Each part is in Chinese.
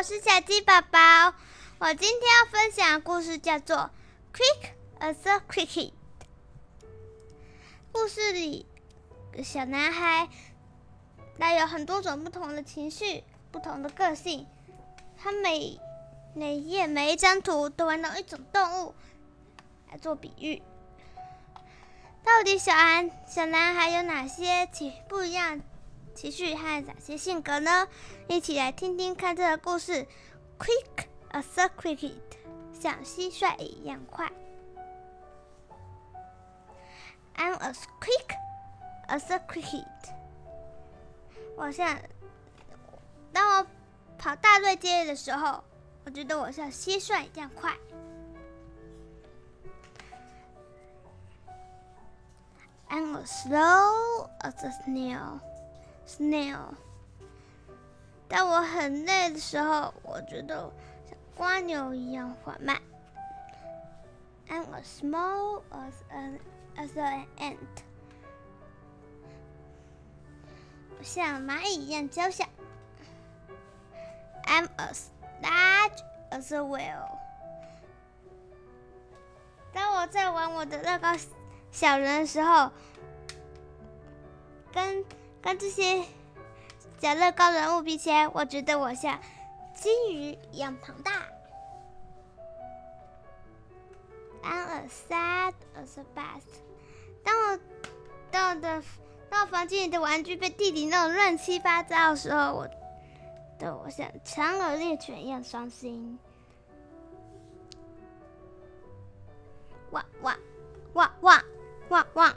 我是小鸡宝宝。我今天要分享的故事叫做《Quick as a Cricket》。故事里，小男孩带有很多种不同的情绪、不同的个性。他每每页每一张图都玩到一种动物来做比喻。到底小安小男孩有哪些情不一样情绪和哪些性格呢？一起来听听看这个故事。Quick as a cricket，像蟋蟀一样快。I'm as quick as a cricket。我像当我跑大队接的时候，我觉得我像蟋蟀一样快。I'm as slow as a snail. Snail。当我很累的时候，我觉得像蜗牛一样缓慢。I'm as small as an as an ant。我像蚂蚁一样娇小。I'm as large as a whale。当我在玩我的乐高小人的时候，跟跟这些小乐高人物比起来，我觉得我像金鱼一样庞大。I'm a sad as a bat。当我当我的当我房间里的玩具被弟弟弄得乱七八糟的时候，我的我像长耳猎犬一样伤心。哇哇哇哇哇哇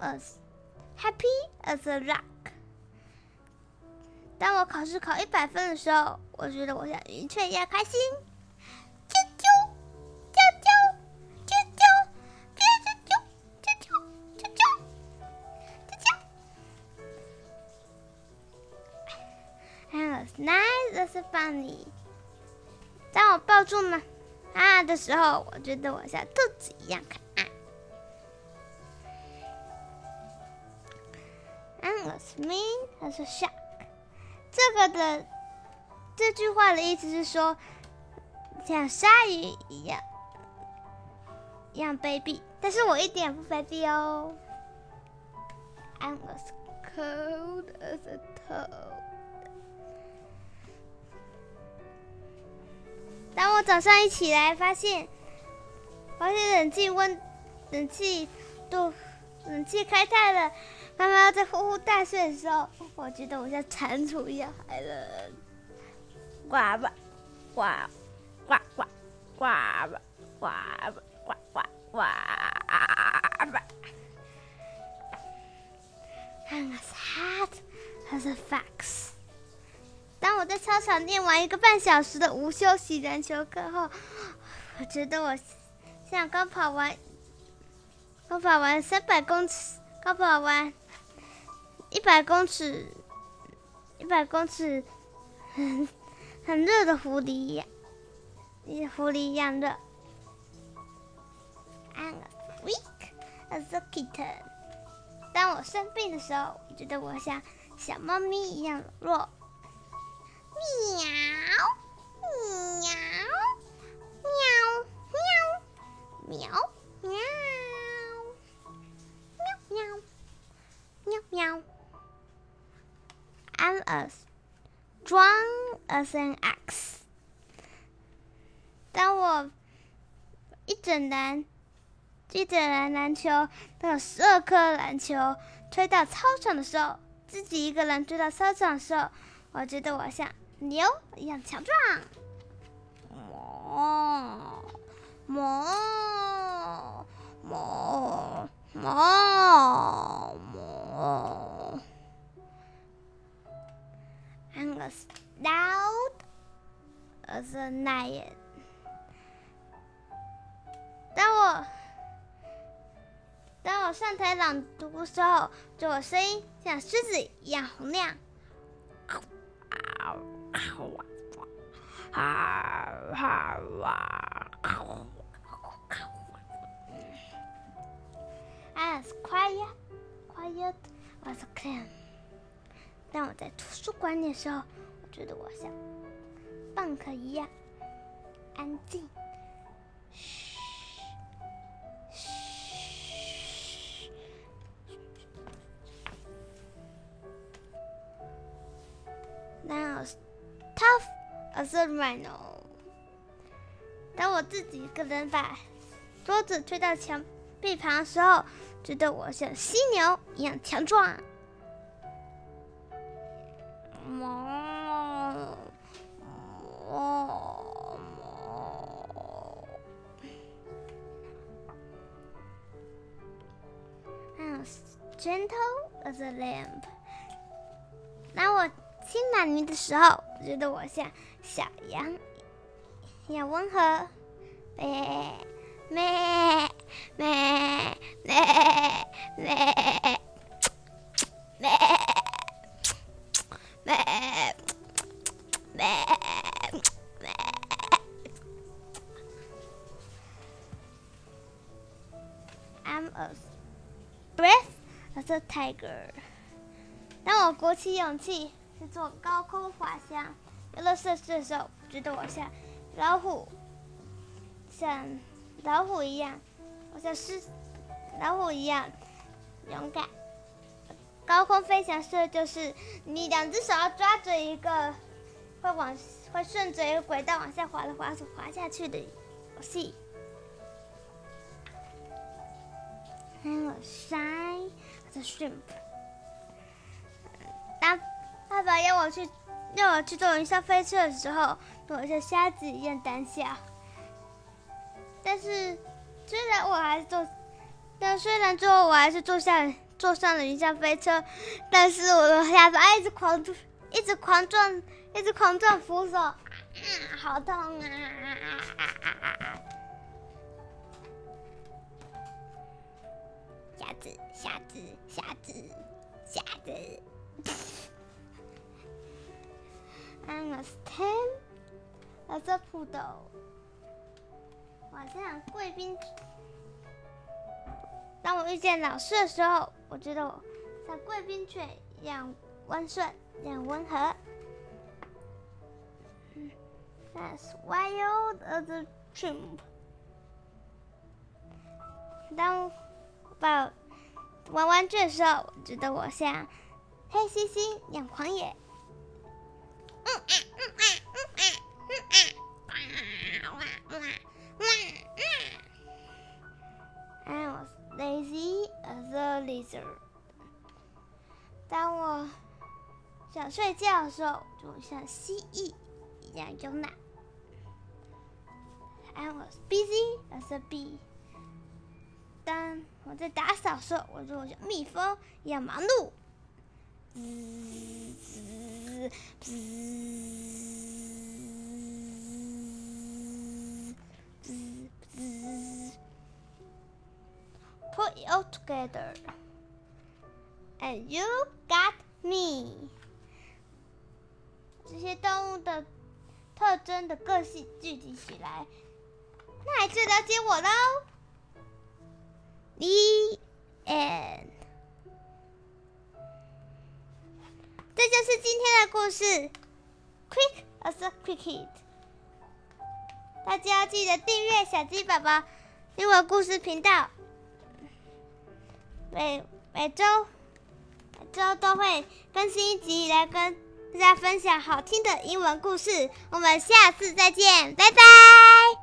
As happy as a rock。当我考试考一百分的时候，我觉得我像云雀一样开心。啾啾啾啾啾啾啾啾啾啾啾啾啾啾啾。As nice as funny。当我抱住妈啊的时候，我觉得我像兔子一样开心。I'm as mean as a shark。这个的这句话的意思是说，像鲨鱼一样一样卑鄙，但是我一点也不卑鄙哦。I'm as cold as a toad。当我早上一起来，发现发现冷气温冷气都冷气开太了，妈妈在呼呼大睡的时候，我觉得我像蟾蜍一样寒冷。呱吧，呱呱呱呱吧，呱吧，呱呱呱吧。I'm as hot as a fox。当我在操场练完一个半小时的无休息篮球课后，我觉得我像刚跑完，刚跑完三百公尺，刚跑完一百公尺，一百公尺很很热的狐狸一样，狐狸一样热。I'm a weak as a kitten。当我生病的时候，我觉得我像小猫咪一样弱。喵喵喵喵喵喵喵喵。I'm as strong as an axe。当我一整篮一整篮篮球都有十二颗篮球推到操场的时候，自己一个人推到操场的时候，我觉得我像。牛一样强壮，I'm as loud as a lion。当我当我上台朗读的时候，就我声音像狮子一样洪亮。啊哈哇！As quiet, quiet as a clam。当我在图书馆的时候，觉得我像蚌壳一样安静。嘘，嘘。Now tough as a rhino。当我自己一个人把桌子推到墙壁旁的时候，觉得我像犀牛一样强壮。哦哦哦！I'm gentle as a lamb。当我亲满你的时候，觉得我像小羊一样温和。咩咩咩咩咩咩。The tiger。当我鼓起勇气去做高空滑翔、游乐设施的时候，觉得我像老虎，像老虎一样，我像狮老虎一样勇敢。高空飞翔式就是你两只手要抓着一个会往会顺着一个轨道往下滑的滑鼠滑下去的游戏。还有三 the shrimp。当爸爸要我去要我去坐云霄飞车的时候，我像瞎子一样胆小。但是虽然我还是坐，但虽然最后我还是坐下。坐上了云霄飞车，但是我的下巴一直狂，一直狂撞，一直狂撞扶手，啊，好痛啊！子，瞎子，瞎子，瞎子。I'm a ten as a poodle。我像贵宾。当我遇见老师的时候。我觉得我像贵宾犬一样温顺，一样温和。That's wild as a chimp。当把玩玩具的时候，我觉得我像黑猩猩一样狂野。嗯啊嗯啊嗯啊嗯啊哇哇哇哇！I was lazy as a lizard。当我想睡觉的时候，就像蜥蜴一样慵懒。I was busy as a bee。当我在打扫的时候，我就像蜜蜂一样忙碌。滋滋滋滋滋。Put it all together, and you got me。这些动物的特征的个性聚集起来，那还就了解我喽。The end。这就是今天的故事，Quick as a cricket。大家要记得订阅小鸡宝宝英文故事频道。每每周每周都会更新一集，来跟大家分享好听的英文故事。我们下次再见，拜拜。